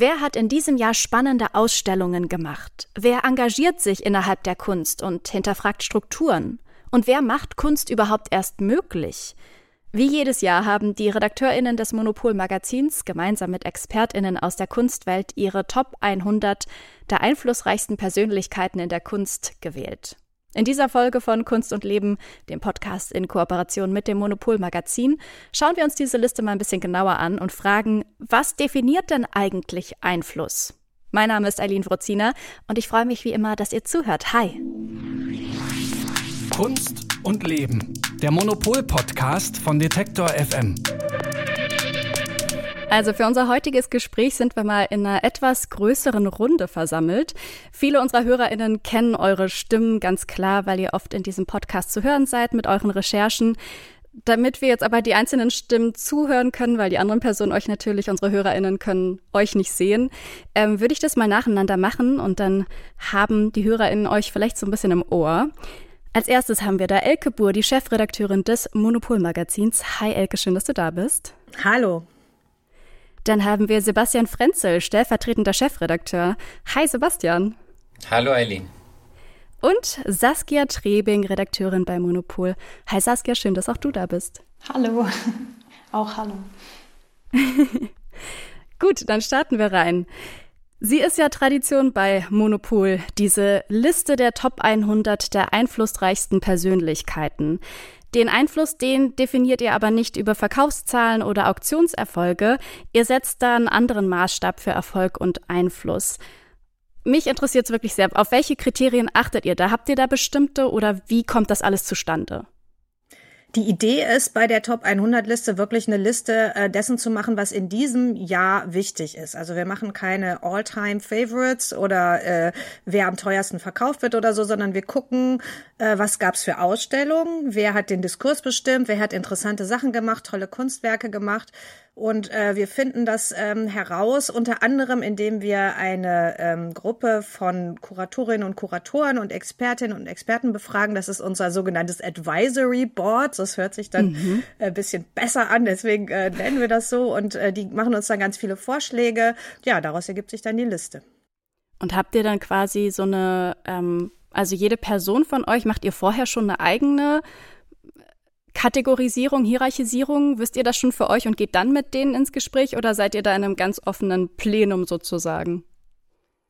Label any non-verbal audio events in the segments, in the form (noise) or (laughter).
Wer hat in diesem Jahr spannende Ausstellungen gemacht? Wer engagiert sich innerhalb der Kunst und hinterfragt Strukturen? Und wer macht Kunst überhaupt erst möglich? Wie jedes Jahr haben die RedakteurInnen des Monopol-Magazins gemeinsam mit ExpertInnen aus der Kunstwelt ihre Top 100 der einflussreichsten Persönlichkeiten in der Kunst gewählt. In dieser Folge von Kunst und Leben, dem Podcast in Kooperation mit dem Monopol Magazin, schauen wir uns diese Liste mal ein bisschen genauer an und fragen, was definiert denn eigentlich Einfluss? Mein Name ist Eileen Wrozina und ich freue mich wie immer, dass ihr zuhört. Hi! Kunst und Leben, der Monopol-Podcast von Detektor FM. Also für unser heutiges Gespräch sind wir mal in einer etwas größeren Runde versammelt. Viele unserer Hörerinnen kennen eure Stimmen ganz klar, weil ihr oft in diesem Podcast zu hören seid mit euren Recherchen. Damit wir jetzt aber die einzelnen Stimmen zuhören können, weil die anderen Personen euch natürlich, unsere HörerInnen können euch nicht sehen, ähm, würde ich das mal nacheinander machen und dann haben die HörerInnen euch vielleicht so ein bisschen im Ohr. Als erstes haben wir da Elke Buhr, die Chefredakteurin des Monopol-Magazins. Hi Elke, schön, dass du da bist. Hallo. Dann haben wir Sebastian Frenzel, stellvertretender Chefredakteur. Hi Sebastian. Hallo Eileen. Und Saskia Trebing, Redakteurin bei Monopol. Hi Saskia, schön, dass auch du da bist. Hallo. (laughs) Auch hallo. (laughs) Gut, dann starten wir rein. Sie ist ja Tradition bei Monopol, diese Liste der Top 100 der einflussreichsten Persönlichkeiten. Den Einfluss, den definiert ihr aber nicht über Verkaufszahlen oder Auktionserfolge. Ihr setzt da einen anderen Maßstab für Erfolg und Einfluss. Mich interessiert es wirklich sehr. Auf welche Kriterien achtet ihr da? Habt ihr da bestimmte oder wie kommt das alles zustande? Die Idee ist, bei der Top 100 Liste wirklich eine Liste äh, dessen zu machen, was in diesem Jahr wichtig ist. Also wir machen keine All-Time Favorites oder äh, wer am teuersten verkauft wird oder so, sondern wir gucken, äh, was gab's für Ausstellungen, wer hat den Diskurs bestimmt, wer hat interessante Sachen gemacht, tolle Kunstwerke gemacht und äh, wir finden das ähm, heraus, unter anderem, indem wir eine ähm, Gruppe von Kuratorinnen und Kuratoren und Expertinnen und Experten befragen. Das ist unser sogenanntes Advisory Board. Das hört sich dann mhm. ein bisschen besser an, deswegen äh, nennen wir das so. Und äh, die machen uns dann ganz viele Vorschläge. Ja, daraus ergibt sich dann die Liste. Und habt ihr dann quasi so eine, ähm, also jede Person von euch, macht ihr vorher schon eine eigene Kategorisierung, Hierarchisierung? Wisst ihr das schon für euch und geht dann mit denen ins Gespräch oder seid ihr da in einem ganz offenen Plenum sozusagen?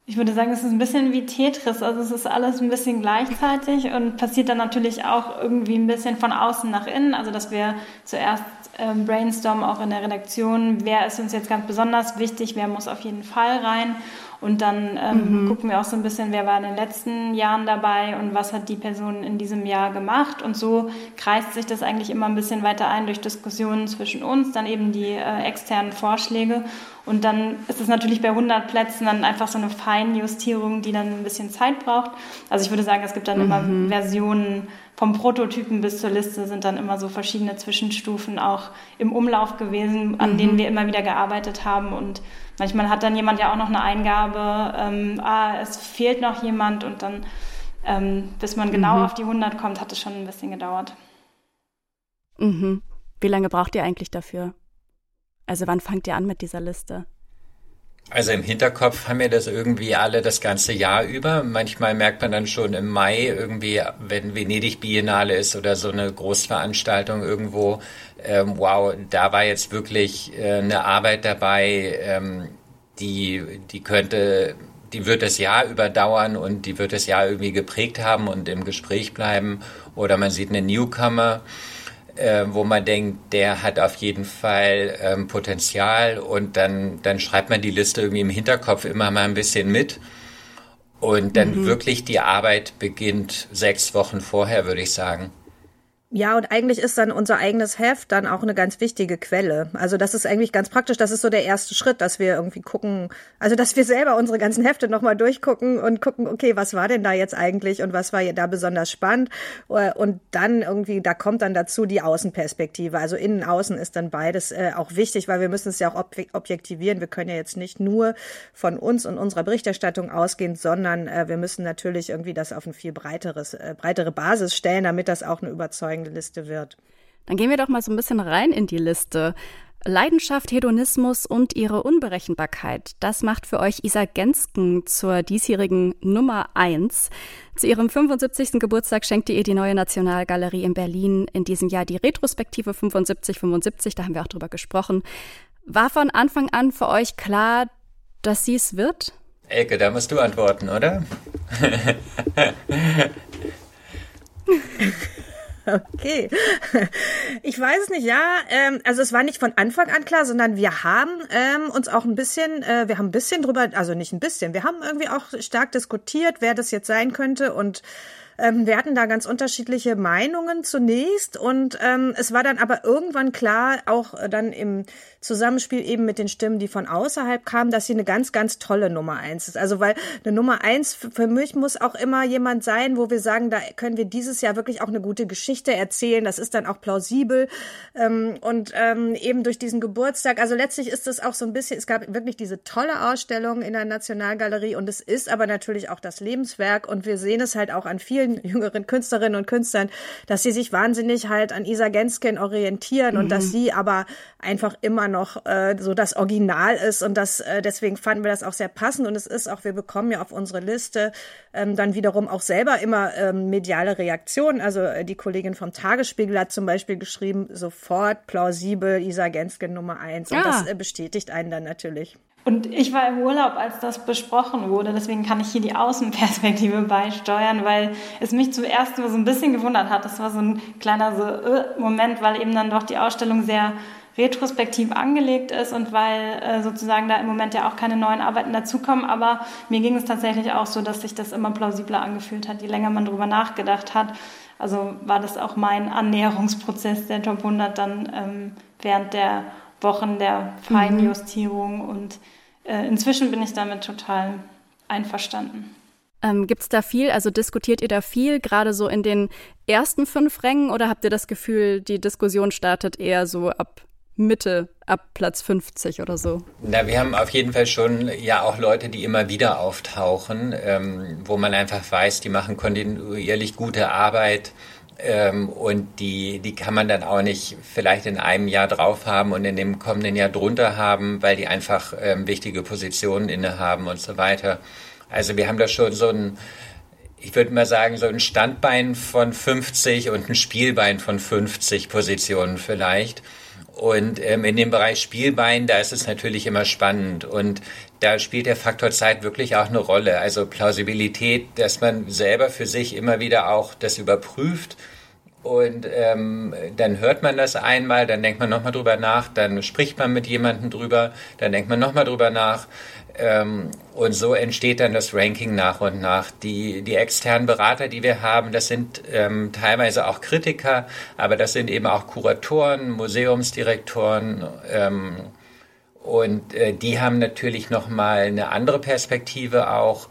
Ich würde sagen, es ist ein bisschen wie Tetris. Also es ist alles ein bisschen gleichzeitig und passiert dann natürlich auch irgendwie ein bisschen von außen nach innen. Also dass wir zuerst ähm, brainstormen, auch in der Redaktion, wer ist uns jetzt ganz besonders wichtig, wer muss auf jeden Fall rein. Und dann ähm, mhm. gucken wir auch so ein bisschen, wer war in den letzten Jahren dabei und was hat die Person in diesem Jahr gemacht. Und so kreist sich das eigentlich immer ein bisschen weiter ein durch Diskussionen zwischen uns, dann eben die äh, externen Vorschläge. Und dann ist es natürlich bei 100 Plätzen dann einfach so eine Feinjustierung, die dann ein bisschen Zeit braucht. Also ich würde sagen, es gibt dann mhm. immer Versionen vom Prototypen bis zur Liste sind dann immer so verschiedene Zwischenstufen auch im Umlauf gewesen, an mhm. denen wir immer wieder gearbeitet haben und Manchmal hat dann jemand ja auch noch eine Eingabe, ähm, ah, es fehlt noch jemand und dann, ähm, bis man genau mhm. auf die 100 kommt, hat es schon ein bisschen gedauert. Mhm. Wie lange braucht ihr eigentlich dafür? Also wann fangt ihr an mit dieser Liste? Also im Hinterkopf haben wir das irgendwie alle das ganze Jahr über. Manchmal merkt man dann schon im Mai irgendwie, wenn Venedig Biennale ist oder so eine Großveranstaltung irgendwo, ähm, wow, da war jetzt wirklich äh, eine Arbeit dabei, ähm, die, die könnte, die wird das Jahr überdauern und die wird das Jahr irgendwie geprägt haben und im Gespräch bleiben. Oder man sieht eine Newcomer äh, wo man denkt, der hat auf jeden Fall ähm, Potenzial und dann, dann schreibt man die Liste irgendwie im Hinterkopf immer mal ein bisschen mit. Und dann mhm. wirklich die Arbeit beginnt sechs Wochen vorher, würde ich sagen. Ja, und eigentlich ist dann unser eigenes Heft dann auch eine ganz wichtige Quelle. Also das ist eigentlich ganz praktisch. Das ist so der erste Schritt, dass wir irgendwie gucken, also dass wir selber unsere ganzen Hefte nochmal durchgucken und gucken, okay, was war denn da jetzt eigentlich und was war da besonders spannend? Und dann irgendwie, da kommt dann dazu die Außenperspektive. Also innen, außen ist dann beides äh, auch wichtig, weil wir müssen es ja auch objektivieren. Wir können ja jetzt nicht nur von uns und unserer Berichterstattung ausgehen, sondern äh, wir müssen natürlich irgendwie das auf ein viel breiteres, äh, breitere Basis stellen, damit das auch eine Überzeugung Liste wird. Dann gehen wir doch mal so ein bisschen rein in die Liste. Leidenschaft, Hedonismus und ihre Unberechenbarkeit, das macht für euch Isa Gensken zur diesjährigen Nummer eins. Zu ihrem 75. Geburtstag schenkte ihr die neue Nationalgalerie in Berlin in diesem Jahr die Retrospektive 75-75, da haben wir auch drüber gesprochen. War von Anfang an für euch klar, dass sie es wird? Elke, da musst du antworten, oder? (laughs) Okay. Ich weiß es nicht, ja. Ähm, also es war nicht von Anfang an klar, sondern wir haben ähm, uns auch ein bisschen, äh, wir haben ein bisschen drüber, also nicht ein bisschen, wir haben irgendwie auch stark diskutiert, wer das jetzt sein könnte und ähm, wir hatten da ganz unterschiedliche Meinungen zunächst und ähm, es war dann aber irgendwann klar, auch äh, dann im Zusammenspiel eben mit den Stimmen, die von außerhalb kamen, dass sie eine ganz, ganz tolle Nummer eins ist. Also weil eine Nummer eins für mich muss auch immer jemand sein, wo wir sagen, da können wir dieses Jahr wirklich auch eine gute Geschichte erzählen. Das ist dann auch plausibel ähm, und ähm, eben durch diesen Geburtstag. Also letztlich ist es auch so ein bisschen. Es gab wirklich diese tolle Ausstellung in der Nationalgalerie und es ist aber natürlich auch das Lebenswerk und wir sehen es halt auch an vielen vielen (laughs) jüngeren Künstlerinnen und Künstlern, dass sie sich wahnsinnig halt an Isa Genskin orientieren mhm. und dass mhm. sie aber einfach immer noch äh, so das Original ist und das äh, deswegen fanden wir das auch sehr passend und es ist auch wir bekommen ja auf unsere Liste ähm, dann wiederum auch selber immer ähm, mediale Reaktionen. Also äh, die Kollegin vom Tagesspiegel hat zum Beispiel geschrieben sofort plausibel Isa Genskin Nummer eins und ja. das äh, bestätigt einen dann natürlich. Und ich war im Urlaub, als das besprochen wurde, deswegen kann ich hier die Außenperspektive (laughs) beisteuern, weil es mich zuerst so ein bisschen gewundert hat. Das war so ein kleiner so, äh, Moment, weil eben dann doch die Ausstellung sehr retrospektiv angelegt ist und weil äh, sozusagen da im Moment ja auch keine neuen Arbeiten dazukommen. Aber mir ging es tatsächlich auch so, dass sich das immer plausibler angefühlt hat, je länger man drüber nachgedacht hat. Also war das auch mein Annäherungsprozess der Top 100 dann ähm, während der Wochen der Feinjustierung mhm. und inzwischen bin ich damit total einverstanden. Ähm, Gibt es da viel, also diskutiert ihr da viel, gerade so in den ersten fünf Rängen oder habt ihr das Gefühl, die Diskussion startet eher so ab Mitte, ab Platz 50 oder so? Na, wir haben auf jeden Fall schon ja auch Leute, die immer wieder auftauchen, ähm, wo man einfach weiß, die machen kontinuierlich gute Arbeit ähm, und die, die kann man dann auch nicht vielleicht in einem Jahr drauf haben und in dem kommenden Jahr drunter haben, weil die einfach ähm, wichtige Positionen innehaben und so weiter. Also wir haben da schon so ein, ich würde mal sagen, so ein Standbein von 50 und ein Spielbein von 50 Positionen vielleicht. Und ähm, in dem Bereich Spielbein, da ist es natürlich immer spannend. Und da spielt der Faktor Zeit wirklich auch eine Rolle. Also Plausibilität, dass man selber für sich immer wieder auch das überprüft. Und ähm, dann hört man das einmal, dann denkt man nochmal drüber nach, dann spricht man mit jemandem drüber, dann denkt man nochmal drüber nach. Ähm, und so entsteht dann das Ranking nach und nach. Die, die externen Berater, die wir haben, das sind ähm, teilweise auch Kritiker, aber das sind eben auch Kuratoren, Museumsdirektoren. Ähm, und äh, die haben natürlich nochmal eine andere Perspektive auch.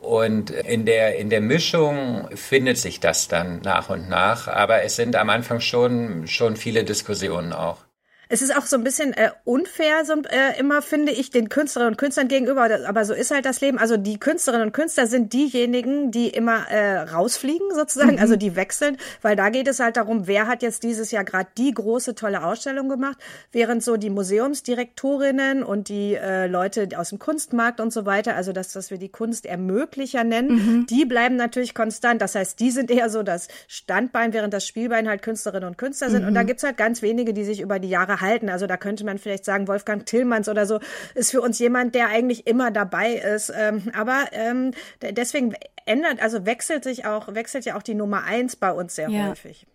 Und in der, in der Mischung findet sich das dann nach und nach. Aber es sind am Anfang schon, schon viele Diskussionen auch. Es ist auch so ein bisschen äh, unfair, so, äh, immer finde ich, den Künstlerinnen und Künstlern gegenüber, aber so ist halt das Leben. Also die Künstlerinnen und Künstler sind diejenigen, die immer äh, rausfliegen sozusagen, mhm. also die wechseln, weil da geht es halt darum, wer hat jetzt dieses Jahr gerade die große, tolle Ausstellung gemacht, während so die Museumsdirektorinnen und die äh, Leute aus dem Kunstmarkt und so weiter, also das, was wir die Kunstermöglicher nennen, mhm. die bleiben natürlich konstant. Das heißt, die sind eher so das Standbein, während das Spielbein halt Künstlerinnen und Künstler sind. Mhm. Und da gibt's halt ganz wenige, die sich über die Jahre halten. Also da könnte man vielleicht sagen, Wolfgang Tillmanns oder so ist für uns jemand, der eigentlich immer dabei ist. Ähm, aber ähm, deswegen ändert, also wechselt sich auch, wechselt ja auch die Nummer eins bei uns sehr ja. häufig.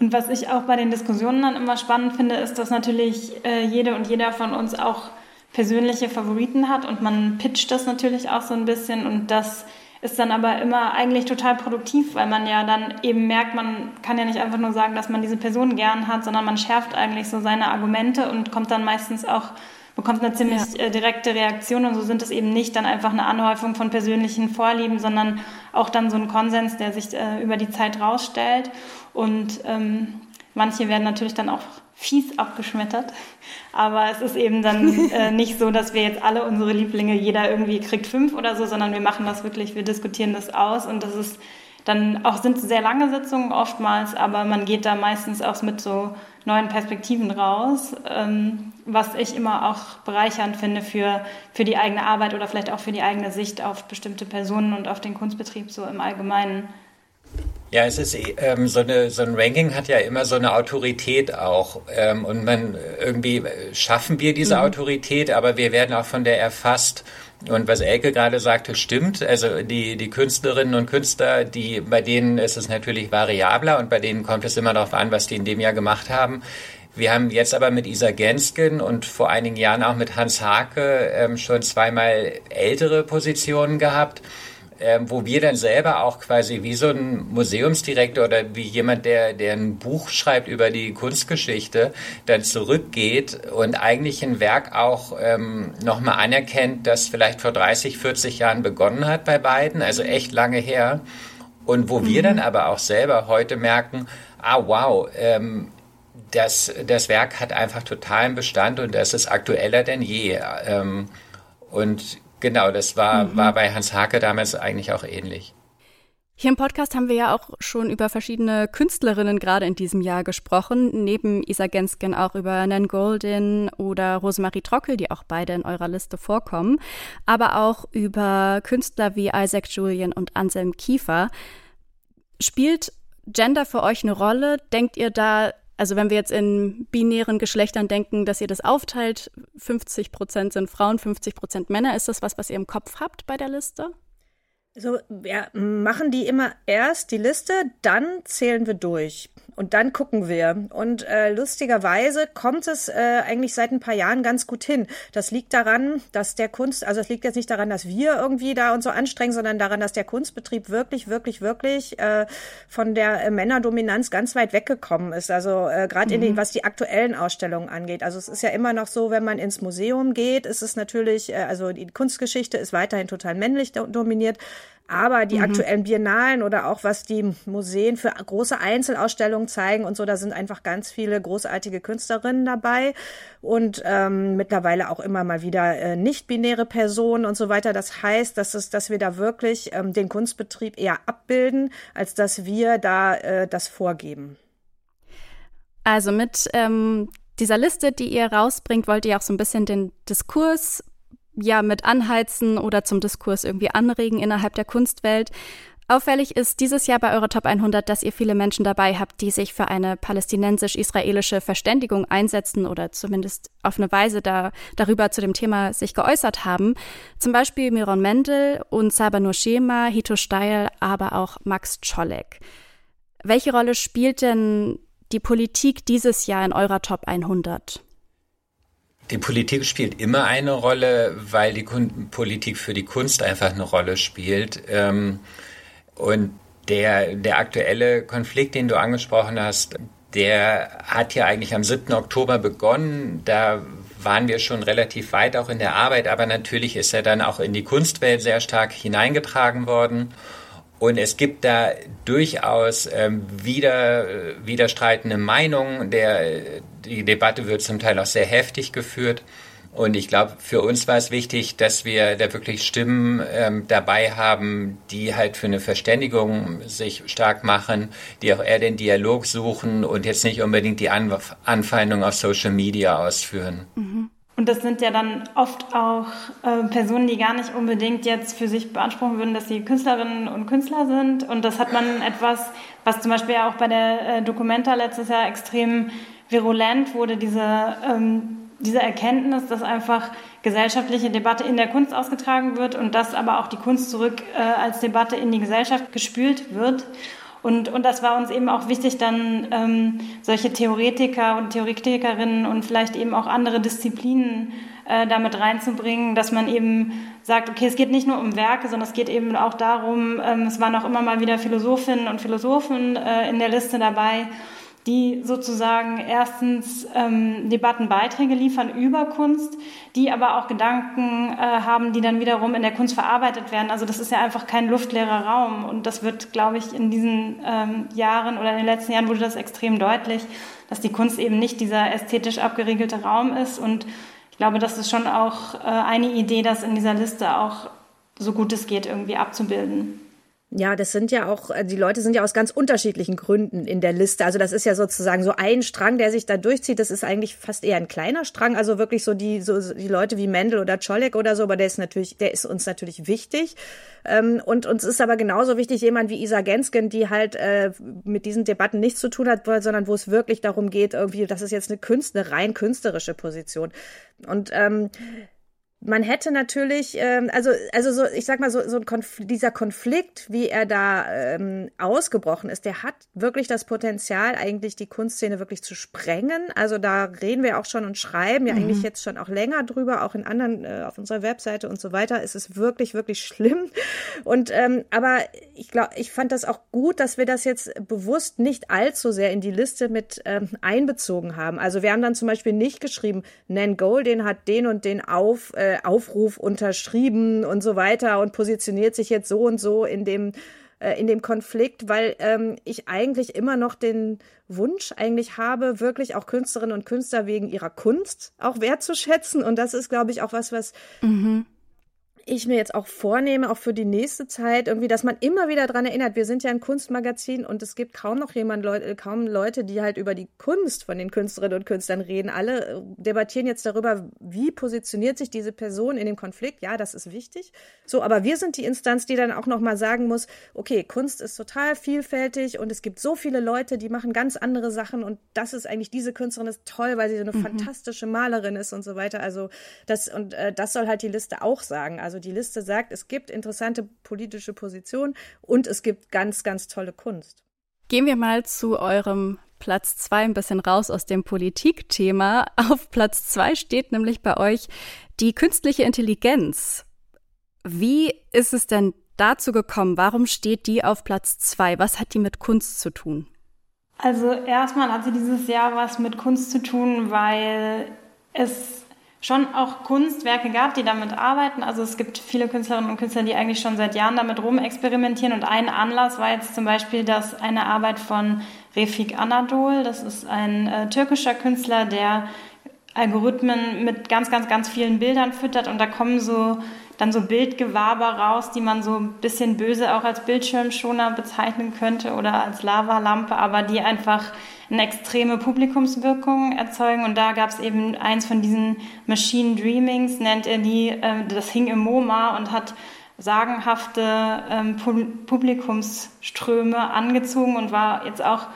Und was ich auch bei den Diskussionen dann immer spannend finde, ist, dass natürlich äh, jede und jeder von uns auch persönliche Favoriten hat und man pitcht das natürlich auch so ein bisschen und das ist dann aber immer eigentlich total produktiv, weil man ja dann eben merkt, man kann ja nicht einfach nur sagen, dass man diese Person gern hat, sondern man schärft eigentlich so seine Argumente und kommt dann meistens auch bekommt eine ziemlich ja. Äh, direkte Reaktion und so sind es eben nicht dann einfach eine Anhäufung von persönlichen Vorlieben, sondern auch dann so ein Konsens, der sich äh, über die Zeit rausstellt und ähm, manche werden natürlich dann auch fies abgeschmettert. Aber es ist eben dann äh, (laughs) nicht so, dass wir jetzt alle unsere Lieblinge, jeder irgendwie kriegt fünf oder so, sondern wir machen das wirklich, wir diskutieren das aus und das ist dann auch, sind sehr lange Sitzungen oftmals, aber man geht da meistens auch mit so neuen Perspektiven raus, ähm, was ich immer auch bereichernd finde für, für die eigene Arbeit oder vielleicht auch für die eigene Sicht auf bestimmte Personen und auf den Kunstbetrieb so im Allgemeinen. Ja, es ist ähm, so, eine, so ein Ranking hat ja immer so eine Autorität auch. Ähm, und man irgendwie schaffen wir diese mhm. Autorität, aber wir werden auch von der erfasst. Und was Elke gerade sagte, stimmt. Also die, die Künstlerinnen und Künstler, die, bei denen ist es natürlich variabler und bei denen kommt es immer darauf an, was die in dem Jahr gemacht haben. Wir haben jetzt aber mit Isa Gensken und vor einigen Jahren auch mit Hans Hake ähm, schon zweimal ältere Positionen gehabt ähm, wo wir dann selber auch quasi wie so ein Museumsdirektor oder wie jemand, der, der ein Buch schreibt über die Kunstgeschichte, dann zurückgeht und eigentlich ein Werk auch ähm, nochmal anerkennt, das vielleicht vor 30, 40 Jahren begonnen hat bei beiden, also echt lange her. Und wo mhm. wir dann aber auch selber heute merken, ah wow, ähm, das, das Werk hat einfach totalen Bestand und das ist aktueller denn je. Ähm, und Genau, das war, mhm. war bei Hans Hake damals eigentlich auch ähnlich. Hier im Podcast haben wir ja auch schon über verschiedene Künstlerinnen gerade in diesem Jahr gesprochen. Neben Isa Gensken auch über Nan Goldin oder Rosemarie Trockel, die auch beide in eurer Liste vorkommen. Aber auch über Künstler wie Isaac Julian und Anselm Kiefer. Spielt Gender für euch eine Rolle? Denkt ihr da also wenn wir jetzt in binären Geschlechtern denken, dass ihr das aufteilt, 50 Prozent sind Frauen, 50 Prozent Männer, ist das was, was ihr im Kopf habt bei der Liste? So, ja, machen die immer erst die Liste, dann zählen wir durch. Und dann gucken wir. Und äh, lustigerweise kommt es äh, eigentlich seit ein paar Jahren ganz gut hin. Das liegt daran, dass der Kunst, also es liegt jetzt nicht daran, dass wir irgendwie da uns so anstrengen, sondern daran, dass der Kunstbetrieb wirklich, wirklich, wirklich äh, von der äh, Männerdominanz ganz weit weggekommen ist. Also äh, gerade mhm. in den, was die aktuellen Ausstellungen angeht. Also es ist ja immer noch so, wenn man ins Museum geht, ist es natürlich, äh, also die Kunstgeschichte ist weiterhin total männlich dominiert. Aber die mhm. aktuellen Biennalen oder auch was die Museen für große Einzelausstellungen zeigen und so, da sind einfach ganz viele großartige Künstlerinnen dabei und ähm, mittlerweile auch immer mal wieder äh, nicht-binäre Personen und so weiter. Das heißt, dass, es, dass wir da wirklich ähm, den Kunstbetrieb eher abbilden, als dass wir da äh, das vorgeben. Also mit ähm, dieser Liste, die ihr rausbringt, wollt ihr auch so ein bisschen den Diskurs ja mit anheizen oder zum Diskurs irgendwie anregen innerhalb der Kunstwelt. Auffällig ist dieses Jahr bei eurer Top 100, dass ihr viele Menschen dabei habt, die sich für eine palästinensisch-israelische Verständigung einsetzen oder zumindest auf eine Weise da, darüber zu dem Thema sich geäußert haben. Zum Beispiel Miron Mendel und Saba Nurshema, Hito Steil, aber auch Max Czolek. Welche Rolle spielt denn die Politik dieses Jahr in eurer Top 100? Die Politik spielt immer eine Rolle, weil die Politik für die Kunst einfach eine Rolle spielt. Ähm, und der, der aktuelle Konflikt, den du angesprochen hast, der hat ja eigentlich am 7. Oktober begonnen. Da waren wir schon relativ weit auch in der Arbeit, aber natürlich ist er dann auch in die Kunstwelt sehr stark hineingetragen worden. Und es gibt da durchaus ähm, wieder, widerstreitende Meinungen. Der, die Debatte wird zum Teil auch sehr heftig geführt. Und ich glaube, für uns war es wichtig, dass wir da wirklich Stimmen ähm, dabei haben, die halt für eine Verständigung sich stark machen, die auch eher den Dialog suchen und jetzt nicht unbedingt die Anf Anfeindung auf Social Media ausführen. Mhm. Und das sind ja dann oft auch äh, Personen, die gar nicht unbedingt jetzt für sich beanspruchen würden, dass sie Künstlerinnen und Künstler sind. Und das hat man etwas, was zum Beispiel auch bei der äh, Documenta letztes Jahr extrem virulent wurde, diese, ähm, diese Erkenntnis, dass einfach gesellschaftliche Debatte in der Kunst ausgetragen wird und dass aber auch die Kunst zurück äh, als Debatte in die Gesellschaft gespült wird. Und, und das war uns eben auch wichtig, dann ähm, solche Theoretiker und Theoretikerinnen und vielleicht eben auch andere Disziplinen äh, damit reinzubringen, dass man eben sagt, okay, es geht nicht nur um Werke, sondern es geht eben auch darum, ähm, es waren auch immer mal wieder Philosophinnen und Philosophen äh, in der Liste dabei die sozusagen erstens ähm, Debattenbeiträge liefern über Kunst, die aber auch Gedanken äh, haben, die dann wiederum in der Kunst verarbeitet werden. Also das ist ja einfach kein luftleerer Raum und das wird, glaube ich, in diesen ähm, Jahren oder in den letzten Jahren wurde das extrem deutlich, dass die Kunst eben nicht dieser ästhetisch abgeriegelte Raum ist und ich glaube, das ist schon auch äh, eine Idee, das in dieser Liste auch so gut es geht irgendwie abzubilden. Ja, das sind ja auch, äh, die Leute sind ja aus ganz unterschiedlichen Gründen in der Liste. Also das ist ja sozusagen so ein Strang, der sich da durchzieht. Das ist eigentlich fast eher ein kleiner Strang. Also wirklich so die, so die Leute wie Mendel oder Czolek oder so, aber der ist natürlich, der ist uns natürlich wichtig. Ähm, und uns ist aber genauso wichtig jemand wie Isa Gensken, die halt äh, mit diesen Debatten nichts zu tun hat, sondern wo es wirklich darum geht, irgendwie, das ist jetzt eine Künstler, rein künstlerische Position. Und ähm, man hätte natürlich, ähm, also, also so, ich sag mal, so, so ein Konf dieser Konflikt, wie er da ähm, ausgebrochen ist, der hat wirklich das Potenzial, eigentlich die Kunstszene wirklich zu sprengen. Also da reden wir auch schon und schreiben ja mhm. eigentlich jetzt schon auch länger drüber, auch in anderen, äh, auf unserer Webseite und so weiter. Es ist wirklich, wirklich schlimm. Und ähm, aber ich glaube, ich fand das auch gut, dass wir das jetzt bewusst nicht allzu sehr in die Liste mit ähm, einbezogen haben. Also wir haben dann zum Beispiel nicht geschrieben, Nan Goldin hat den und den auf. Äh, Aufruf unterschrieben und so weiter und positioniert sich jetzt so und so in dem äh, in dem Konflikt, weil ähm, ich eigentlich immer noch den Wunsch eigentlich habe, wirklich auch Künstlerinnen und Künstler wegen ihrer Kunst auch wertzuschätzen. Und das ist, glaube ich, auch was, was mhm ich mir jetzt auch vornehme, auch für die nächste Zeit, irgendwie, dass man immer wieder dran erinnert, wir sind ja ein Kunstmagazin und es gibt kaum noch jemand, Leute, kaum Leute, die halt über die Kunst von den Künstlerinnen und Künstlern reden. Alle äh, debattieren jetzt darüber, wie positioniert sich diese Person in dem Konflikt. Ja, das ist wichtig. So, aber wir sind die Instanz, die dann auch nochmal sagen muss, okay, Kunst ist total vielfältig und es gibt so viele Leute, die machen ganz andere Sachen und das ist eigentlich, diese Künstlerin ist toll, weil sie so eine mhm. fantastische Malerin ist und so weiter. Also das, und äh, das soll halt die Liste auch sagen. Also also die Liste sagt, es gibt interessante politische Positionen und es gibt ganz, ganz tolle Kunst. Gehen wir mal zu eurem Platz zwei ein bisschen raus aus dem Politikthema. (laughs) Auf Platz zwei steht nämlich bei euch die künstliche Intelligenz. Wie ist es denn dazu gekommen? Warum steht die auf Platz zwei? Was hat die mit Kunst zu tun? Also erstmal hat sie dieses Jahr was mit Kunst zu tun, weil es schon auch Kunstwerke gab, die damit arbeiten. Also es gibt viele Künstlerinnen und Künstler, die eigentlich schon seit Jahren damit rumexperimentieren. Und ein Anlass war jetzt zum Beispiel dass eine Arbeit von Refik Anadol. Das ist ein äh, türkischer Künstler, der Algorithmen mit ganz, ganz, ganz vielen Bildern füttert. Und da kommen so dann so Bildgewaber raus, die man so ein bisschen böse auch als Bildschirmschoner bezeichnen könnte oder als Lavalampe, aber die einfach eine extreme Publikumswirkung erzeugen. Und da gab es eben eins von diesen Machine Dreamings, nennt er die, äh, das hing im MoMA und hat sagenhafte ähm, Publikumsströme angezogen und war jetzt auch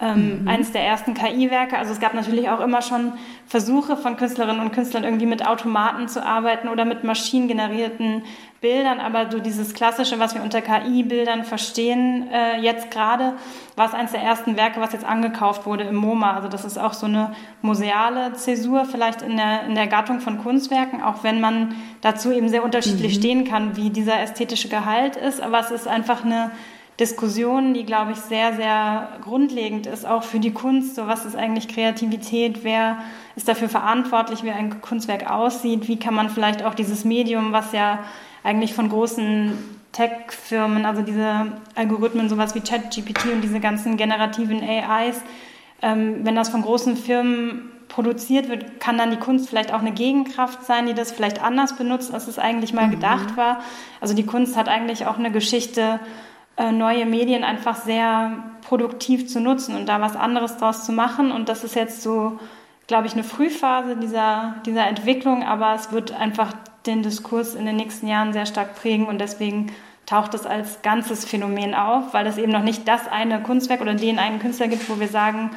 ähm, mhm. eines der ersten KI-Werke. Also es gab natürlich auch immer schon Versuche von Künstlerinnen und Künstlern irgendwie mit Automaten zu arbeiten oder mit maschinengenerierten Bildern, aber so dieses Klassische, was wir unter KI-Bildern verstehen, äh, jetzt gerade, war es eines der ersten Werke, was jetzt angekauft wurde im MoMA. Also das ist auch so eine museale Zäsur vielleicht in der, in der Gattung von Kunstwerken, auch wenn man dazu eben sehr unterschiedlich mhm. stehen kann, wie dieser ästhetische Gehalt ist. Aber es ist einfach eine Diskussion, die, glaube ich, sehr, sehr grundlegend ist, auch für die Kunst. So, was ist eigentlich Kreativität? Wer ist dafür verantwortlich, wie ein Kunstwerk aussieht? Wie kann man vielleicht auch dieses Medium, was ja eigentlich von großen Tech-Firmen, also diese Algorithmen, sowas wie ChatGPT und diese ganzen generativen AIs, ähm, wenn das von großen Firmen produziert wird, kann dann die Kunst vielleicht auch eine Gegenkraft sein, die das vielleicht anders benutzt, als es eigentlich mal mhm. gedacht war. Also die Kunst hat eigentlich auch eine Geschichte, neue Medien einfach sehr produktiv zu nutzen und da was anderes draus zu machen. Und das ist jetzt so, glaube ich, eine Frühphase dieser, dieser Entwicklung, aber es wird einfach den Diskurs in den nächsten Jahren sehr stark prägen und deswegen taucht es als ganzes Phänomen auf, weil es eben noch nicht das eine Kunstwerk oder den einen Künstler gibt, wo wir sagen,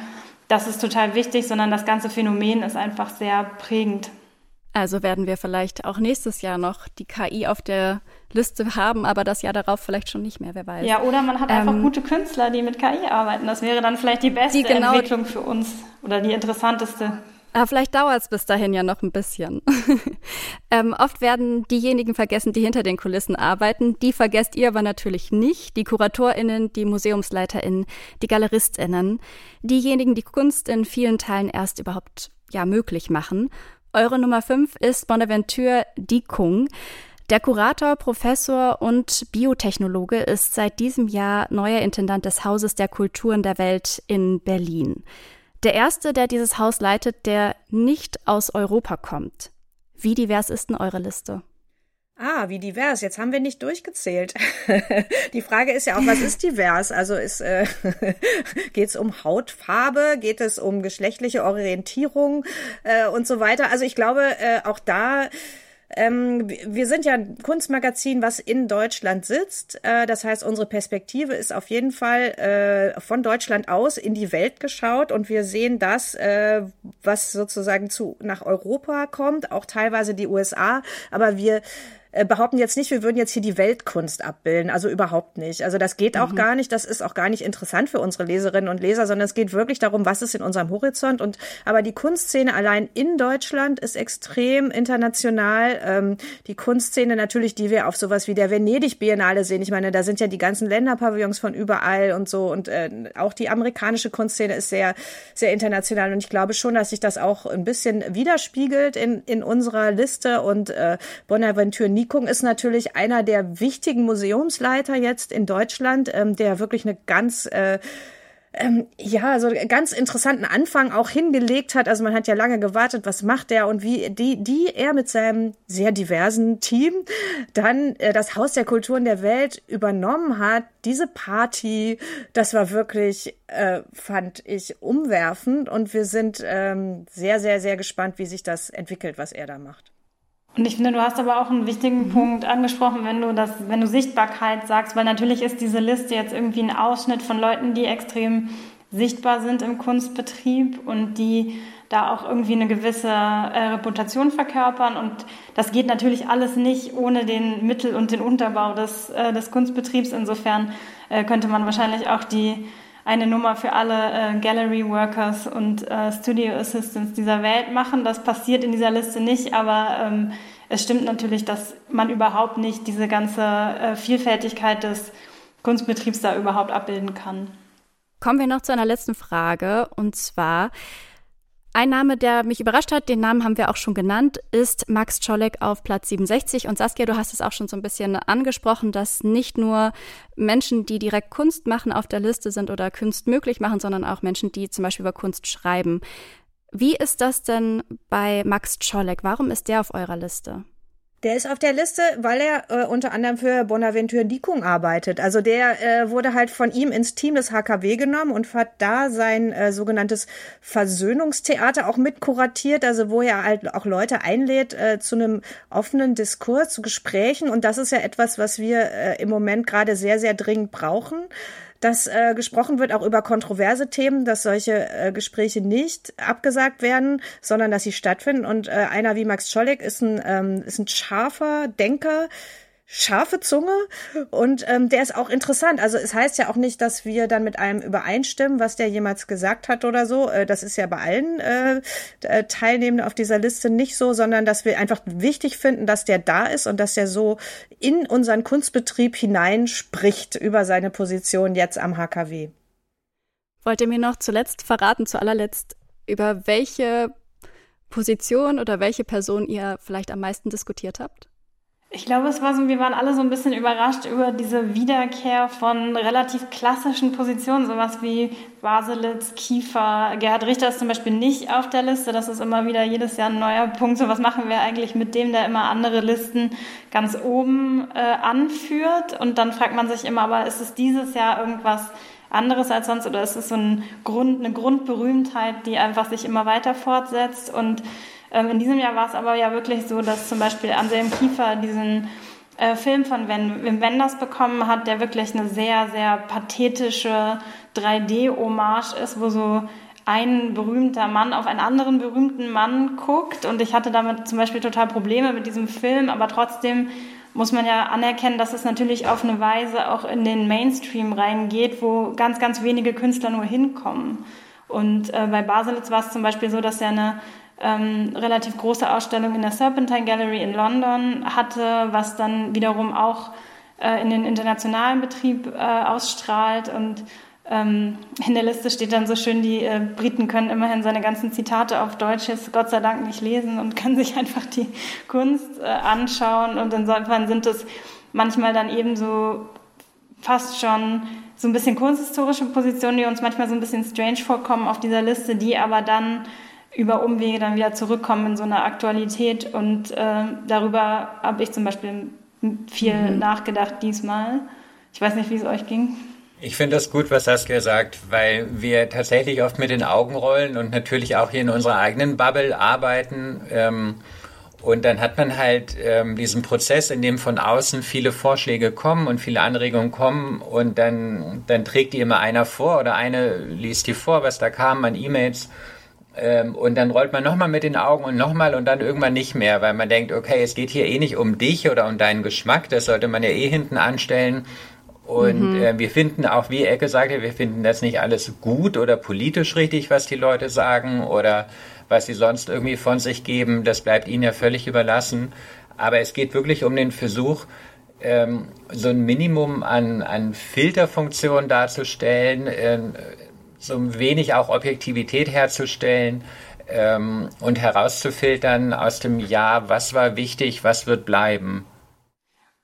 das ist total wichtig, sondern das ganze Phänomen ist einfach sehr prägend. Also werden wir vielleicht auch nächstes Jahr noch die KI auf der Liste haben, aber das Jahr darauf vielleicht schon nicht mehr, wer weiß. Ja, oder man hat einfach ähm, gute Künstler, die mit KI arbeiten. Das wäre dann vielleicht die beste die genau Entwicklung für uns oder die interessanteste. Aber vielleicht dauert es bis dahin ja noch ein bisschen. (laughs) ähm, oft werden diejenigen vergessen, die hinter den Kulissen arbeiten. Die vergesst ihr aber natürlich nicht. Die KuratorInnen, die MuseumsleiterInnen, die GaleristInnen. Diejenigen, die Kunst in vielen Teilen erst überhaupt ja möglich machen. Eure Nummer 5 ist Bonaventure Dikung. Der Kurator, Professor und Biotechnologe ist seit diesem Jahr neuer Intendant des Hauses der Kulturen der Welt in Berlin. Der erste, der dieses Haus leitet, der nicht aus Europa kommt. Wie divers ist denn eure Liste? Ah, wie divers. Jetzt haben wir nicht durchgezählt. (laughs) Die Frage ist ja auch, was ist divers? Also ist, äh, (laughs) geht es um Hautfarbe? Geht es um geschlechtliche Orientierung äh, und so weiter? Also ich glaube, äh, auch da ähm, wir sind ja ein Kunstmagazin, was in Deutschland sitzt. Äh, das heißt, unsere Perspektive ist auf jeden Fall äh, von Deutschland aus in die Welt geschaut und wir sehen das, äh, was sozusagen zu nach Europa kommt, auch teilweise die USA. Aber wir behaupten jetzt nicht, wir würden jetzt hier die Weltkunst abbilden. Also überhaupt nicht. Also das geht auch mhm. gar nicht. Das ist auch gar nicht interessant für unsere Leserinnen und Leser, sondern es geht wirklich darum, was ist in unserem Horizont. Und aber die Kunstszene allein in Deutschland ist extrem international. Ähm, die Kunstszene natürlich, die wir auf sowas wie der Venedig Biennale sehen. Ich meine, da sind ja die ganzen Länderpavillons von überall und so. Und äh, auch die amerikanische Kunstszene ist sehr, sehr international. Und ich glaube schon, dass sich das auch ein bisschen widerspiegelt in, in unserer Liste. Und äh, Bonaventure Nikung ist natürlich einer der wichtigen Museumsleiter jetzt in Deutschland, ähm, der wirklich eine ganz äh, ähm, ja, so ganz interessanten Anfang auch hingelegt hat. Also man hat ja lange gewartet, was macht der und wie die, die er mit seinem sehr diversen Team dann äh, das Haus der Kulturen der Welt übernommen hat. Diese Party, das war wirklich, äh, fand ich umwerfend und wir sind ähm, sehr, sehr, sehr gespannt, wie sich das entwickelt, was er da macht. Und ich finde, du hast aber auch einen wichtigen mhm. Punkt angesprochen, wenn du das, wenn du Sichtbarkeit sagst, weil natürlich ist diese Liste jetzt irgendwie ein Ausschnitt von Leuten, die extrem sichtbar sind im Kunstbetrieb und die da auch irgendwie eine gewisse äh, Reputation verkörpern. Und das geht natürlich alles nicht ohne den Mittel- und den Unterbau des, äh, des Kunstbetriebs. Insofern äh, könnte man wahrscheinlich auch die eine Nummer für alle äh, Gallery Workers und äh, Studio Assistants dieser Welt machen. Das passiert in dieser Liste nicht, aber ähm, es stimmt natürlich, dass man überhaupt nicht diese ganze äh, Vielfältigkeit des Kunstbetriebs da überhaupt abbilden kann. Kommen wir noch zu einer letzten Frage und zwar ein Name, der mich überrascht hat, den Namen haben wir auch schon genannt, ist Max Czolek auf Platz 67. Und Saskia, du hast es auch schon so ein bisschen angesprochen, dass nicht nur Menschen, die direkt Kunst machen, auf der Liste sind oder Kunst möglich machen, sondern auch Menschen, die zum Beispiel über Kunst schreiben. Wie ist das denn bei Max Czolek? Warum ist der auf eurer Liste? Der ist auf der Liste, weil er äh, unter anderem für Bonaventure Dikung arbeitet. Also der äh, wurde halt von ihm ins Team des HKW genommen und hat da sein äh, sogenanntes Versöhnungstheater auch mit kuratiert, also wo er halt auch Leute einlädt äh, zu einem offenen Diskurs, zu Gesprächen. Und das ist ja etwas, was wir äh, im Moment gerade sehr, sehr dringend brauchen dass äh, gesprochen wird auch über kontroverse Themen, dass solche äh, Gespräche nicht abgesagt werden, sondern dass sie stattfinden. Und äh, einer wie Max Scholleck ist ein, ähm, ist ein scharfer Denker, scharfe Zunge und ähm, der ist auch interessant. Also es heißt ja auch nicht, dass wir dann mit einem übereinstimmen, was der jemals gesagt hat oder so. Äh, das ist ja bei allen äh, äh, Teilnehmenden auf dieser Liste nicht so, sondern dass wir einfach wichtig finden, dass der da ist und dass der so in unseren Kunstbetrieb hineinspricht über seine Position jetzt am HKW. Wollt ihr mir noch zuletzt verraten, zu allerletzt, über welche Position oder welche Person ihr vielleicht am meisten diskutiert habt? Ich glaube, es war so, wir waren alle so ein bisschen überrascht über diese Wiederkehr von relativ klassischen Positionen, sowas wie Baselitz, Kiefer. Gerhard Richter ist zum Beispiel nicht auf der Liste. Das ist immer wieder jedes Jahr ein neuer Punkt. So, was machen wir eigentlich mit dem, der immer andere Listen ganz oben äh, anführt? Und dann fragt man sich immer, aber ist es dieses Jahr irgendwas anderes als sonst oder ist es so ein Grund, eine Grundberühmtheit, die einfach sich immer weiter fortsetzt und in diesem Jahr war es aber ja wirklich so, dass zum Beispiel Anselm Kiefer diesen äh, Film von Wim Wenders bekommen hat, der wirklich eine sehr, sehr pathetische 3D-Hommage ist, wo so ein berühmter Mann auf einen anderen berühmten Mann guckt. Und ich hatte damit zum Beispiel total Probleme mit diesem Film, aber trotzdem muss man ja anerkennen, dass es natürlich auf eine Weise auch in den Mainstream reingeht, wo ganz, ganz wenige Künstler nur hinkommen. Und äh, bei Baselitz war es zum Beispiel so, dass er eine ähm, relativ große Ausstellung in der Serpentine Gallery in London hatte, was dann wiederum auch äh, in den internationalen Betrieb äh, ausstrahlt. Und ähm, in der Liste steht dann so schön, die äh, Briten können immerhin seine ganzen Zitate auf Deutsch jetzt Gott sei Dank nicht lesen und können sich einfach die Kunst äh, anschauen. Und insofern sind es manchmal dann eben so fast schon so ein bisschen kunsthistorische Positionen, die uns manchmal so ein bisschen strange vorkommen auf dieser Liste, die aber dann über Umwege dann wieder zurückkommen in so eine Aktualität. Und äh, darüber habe ich zum Beispiel viel mhm. nachgedacht diesmal. Ich weiß nicht, wie es euch ging. Ich finde das gut, was Saskia sagt, weil wir tatsächlich oft mit den Augen rollen und natürlich auch hier in unserer eigenen Bubble arbeiten. Ähm, und dann hat man halt ähm, diesen Prozess, in dem von außen viele Vorschläge kommen und viele Anregungen kommen und dann, dann trägt die immer einer vor oder eine liest die vor, was da kam an E-Mails. Ähm, und dann rollt man nochmal mit den Augen und nochmal und dann irgendwann nicht mehr, weil man denkt, okay, es geht hier eh nicht um dich oder um deinen Geschmack, das sollte man ja eh hinten anstellen. Und mhm. äh, wir finden auch, wie Ecke sagte, wir finden das nicht alles gut oder politisch richtig, was die Leute sagen oder was sie sonst irgendwie von sich geben, das bleibt ihnen ja völlig überlassen. Aber es geht wirklich um den Versuch, ähm, so ein Minimum an, an Filterfunktion darzustellen, äh, so wenig auch Objektivität herzustellen ähm, und herauszufiltern aus dem Ja, was war wichtig, was wird bleiben.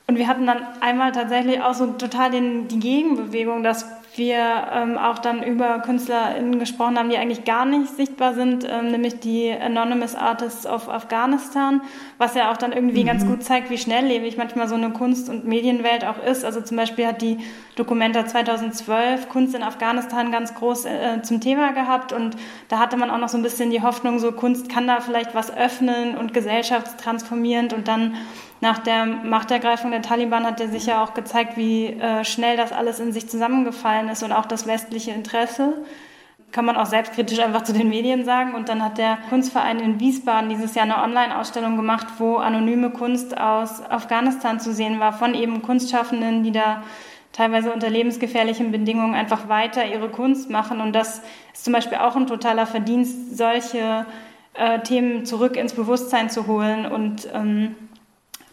Und wir hatten dann einmal tatsächlich auch so total den, die Gegenbewegung, dass wir ähm, auch dann über KünstlerInnen gesprochen haben, die eigentlich gar nicht sichtbar sind, ähm, nämlich die Anonymous Artists of Afghanistan, was ja auch dann irgendwie mhm. ganz gut zeigt, wie schnelllebig manchmal so eine Kunst- und Medienwelt auch ist. Also zum Beispiel hat die Dokumenta 2012 Kunst in Afghanistan ganz groß äh, zum Thema gehabt und da hatte man auch noch so ein bisschen die Hoffnung, so Kunst kann da vielleicht was öffnen und gesellschaftstransformierend und dann nach der Machtergreifung der Taliban hat er sich ja auch gezeigt, wie äh, schnell das alles in sich zusammengefallen ist und auch das westliche Interesse. Kann man auch selbstkritisch einfach zu den Medien sagen. Und dann hat der Kunstverein in Wiesbaden dieses Jahr eine Online-Ausstellung gemacht, wo anonyme Kunst aus Afghanistan zu sehen war, von eben Kunstschaffenden, die da teilweise unter lebensgefährlichen Bedingungen einfach weiter ihre Kunst machen. Und das ist zum Beispiel auch ein totaler Verdienst, solche äh, Themen zurück ins Bewusstsein zu holen und ähm,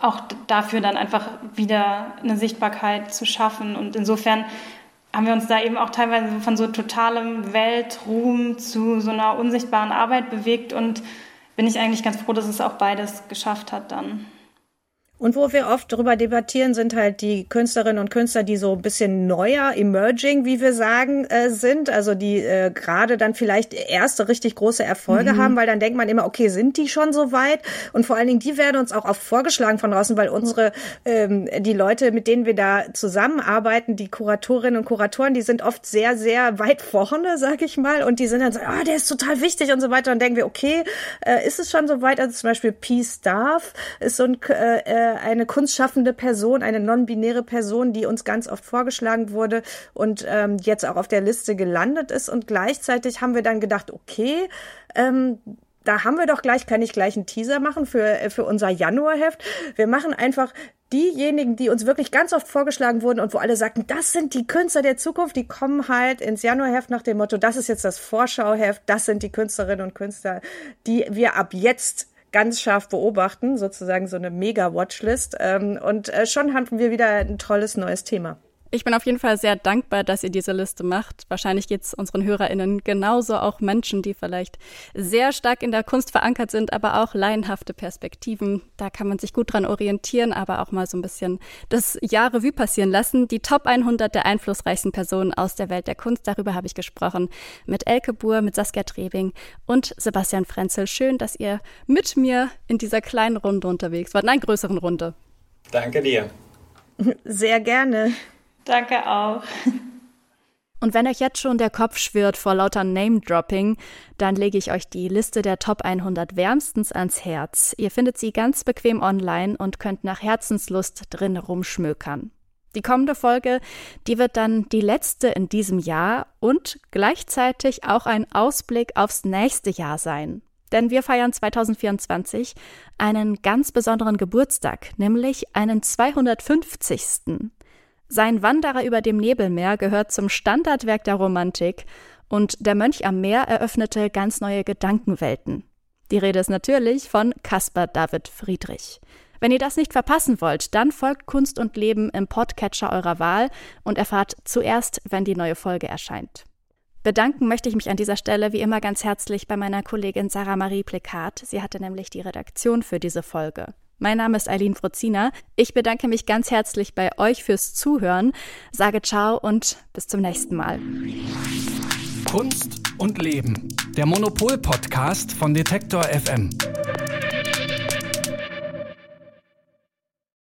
auch dafür dann einfach wieder eine Sichtbarkeit zu schaffen. Und insofern haben wir uns da eben auch teilweise von so totalem Weltruhm zu so einer unsichtbaren Arbeit bewegt und bin ich eigentlich ganz froh, dass es auch beides geschafft hat dann. Und wo wir oft darüber debattieren, sind halt die Künstlerinnen und Künstler, die so ein bisschen neuer, emerging, wie wir sagen, äh, sind. Also die äh, gerade dann vielleicht erste richtig große Erfolge mhm. haben, weil dann denkt man immer, okay, sind die schon so weit? Und vor allen Dingen, die werden uns auch oft vorgeschlagen von draußen, weil unsere, ähm, die Leute, mit denen wir da zusammenarbeiten, die Kuratorinnen und Kuratoren, die sind oft sehr, sehr weit vorne, sag ich mal. Und die sind dann so, ah, der ist total wichtig und so weiter. Und denken wir, okay, äh, ist es schon so weit? Also zum Beispiel Peace Darf ist so ein äh, äh eine kunstschaffende Person, eine non-binäre Person, die uns ganz oft vorgeschlagen wurde und ähm, jetzt auch auf der Liste gelandet ist. Und gleichzeitig haben wir dann gedacht, okay, ähm, da haben wir doch gleich, kann ich gleich einen Teaser machen für, äh, für unser Januarheft. Wir machen einfach diejenigen, die uns wirklich ganz oft vorgeschlagen wurden und wo alle sagten, das sind die Künstler der Zukunft, die kommen halt ins Januarheft nach dem Motto, das ist jetzt das Vorschauheft, das sind die Künstlerinnen und Künstler, die wir ab jetzt ganz scharf beobachten, sozusagen so eine Mega-Watchlist. Ähm, und äh, schon hatten wir wieder ein tolles neues Thema. Ich bin auf jeden Fall sehr dankbar, dass ihr diese Liste macht. Wahrscheinlich geht es unseren HörerInnen genauso, auch Menschen, die vielleicht sehr stark in der Kunst verankert sind, aber auch laienhafte Perspektiven. Da kann man sich gut dran orientieren, aber auch mal so ein bisschen das Jahr Revue passieren lassen. Die Top 100 der einflussreichsten Personen aus der Welt der Kunst, darüber habe ich gesprochen mit Elke Buhr, mit Saskia Trebing und Sebastian Frenzel. Schön, dass ihr mit mir in dieser kleinen Runde unterwegs wart, in einer größeren Runde. Danke dir. Sehr gerne. Danke auch. (laughs) Und wenn euch jetzt schon der Kopf schwirrt vor lauter Name-Dropping, dann lege ich euch die Liste der Top 100 wärmstens ans Herz. Ihr findet sie ganz bequem online und könnt nach Herzenslust drin rumschmökern. Die kommende Folge, die wird dann die letzte in diesem Jahr und gleichzeitig auch ein Ausblick aufs nächste Jahr sein. Denn wir feiern 2024 einen ganz besonderen Geburtstag, nämlich einen 250. Sein Wanderer über dem Nebelmeer gehört zum Standardwerk der Romantik und Der Mönch am Meer eröffnete ganz neue Gedankenwelten. Die Rede ist natürlich von Caspar David Friedrich. Wenn ihr das nicht verpassen wollt, dann folgt Kunst und Leben im Podcatcher eurer Wahl und erfahrt zuerst, wenn die neue Folge erscheint. Bedanken möchte ich mich an dieser Stelle wie immer ganz herzlich bei meiner Kollegin Sarah Marie Plekat. Sie hatte nämlich die Redaktion für diese Folge. Mein Name ist Eileen Frozina. Ich bedanke mich ganz herzlich bei euch fürs Zuhören, sage ciao und bis zum nächsten Mal. Kunst und Leben. Der Monopol-Podcast von Detektor FM.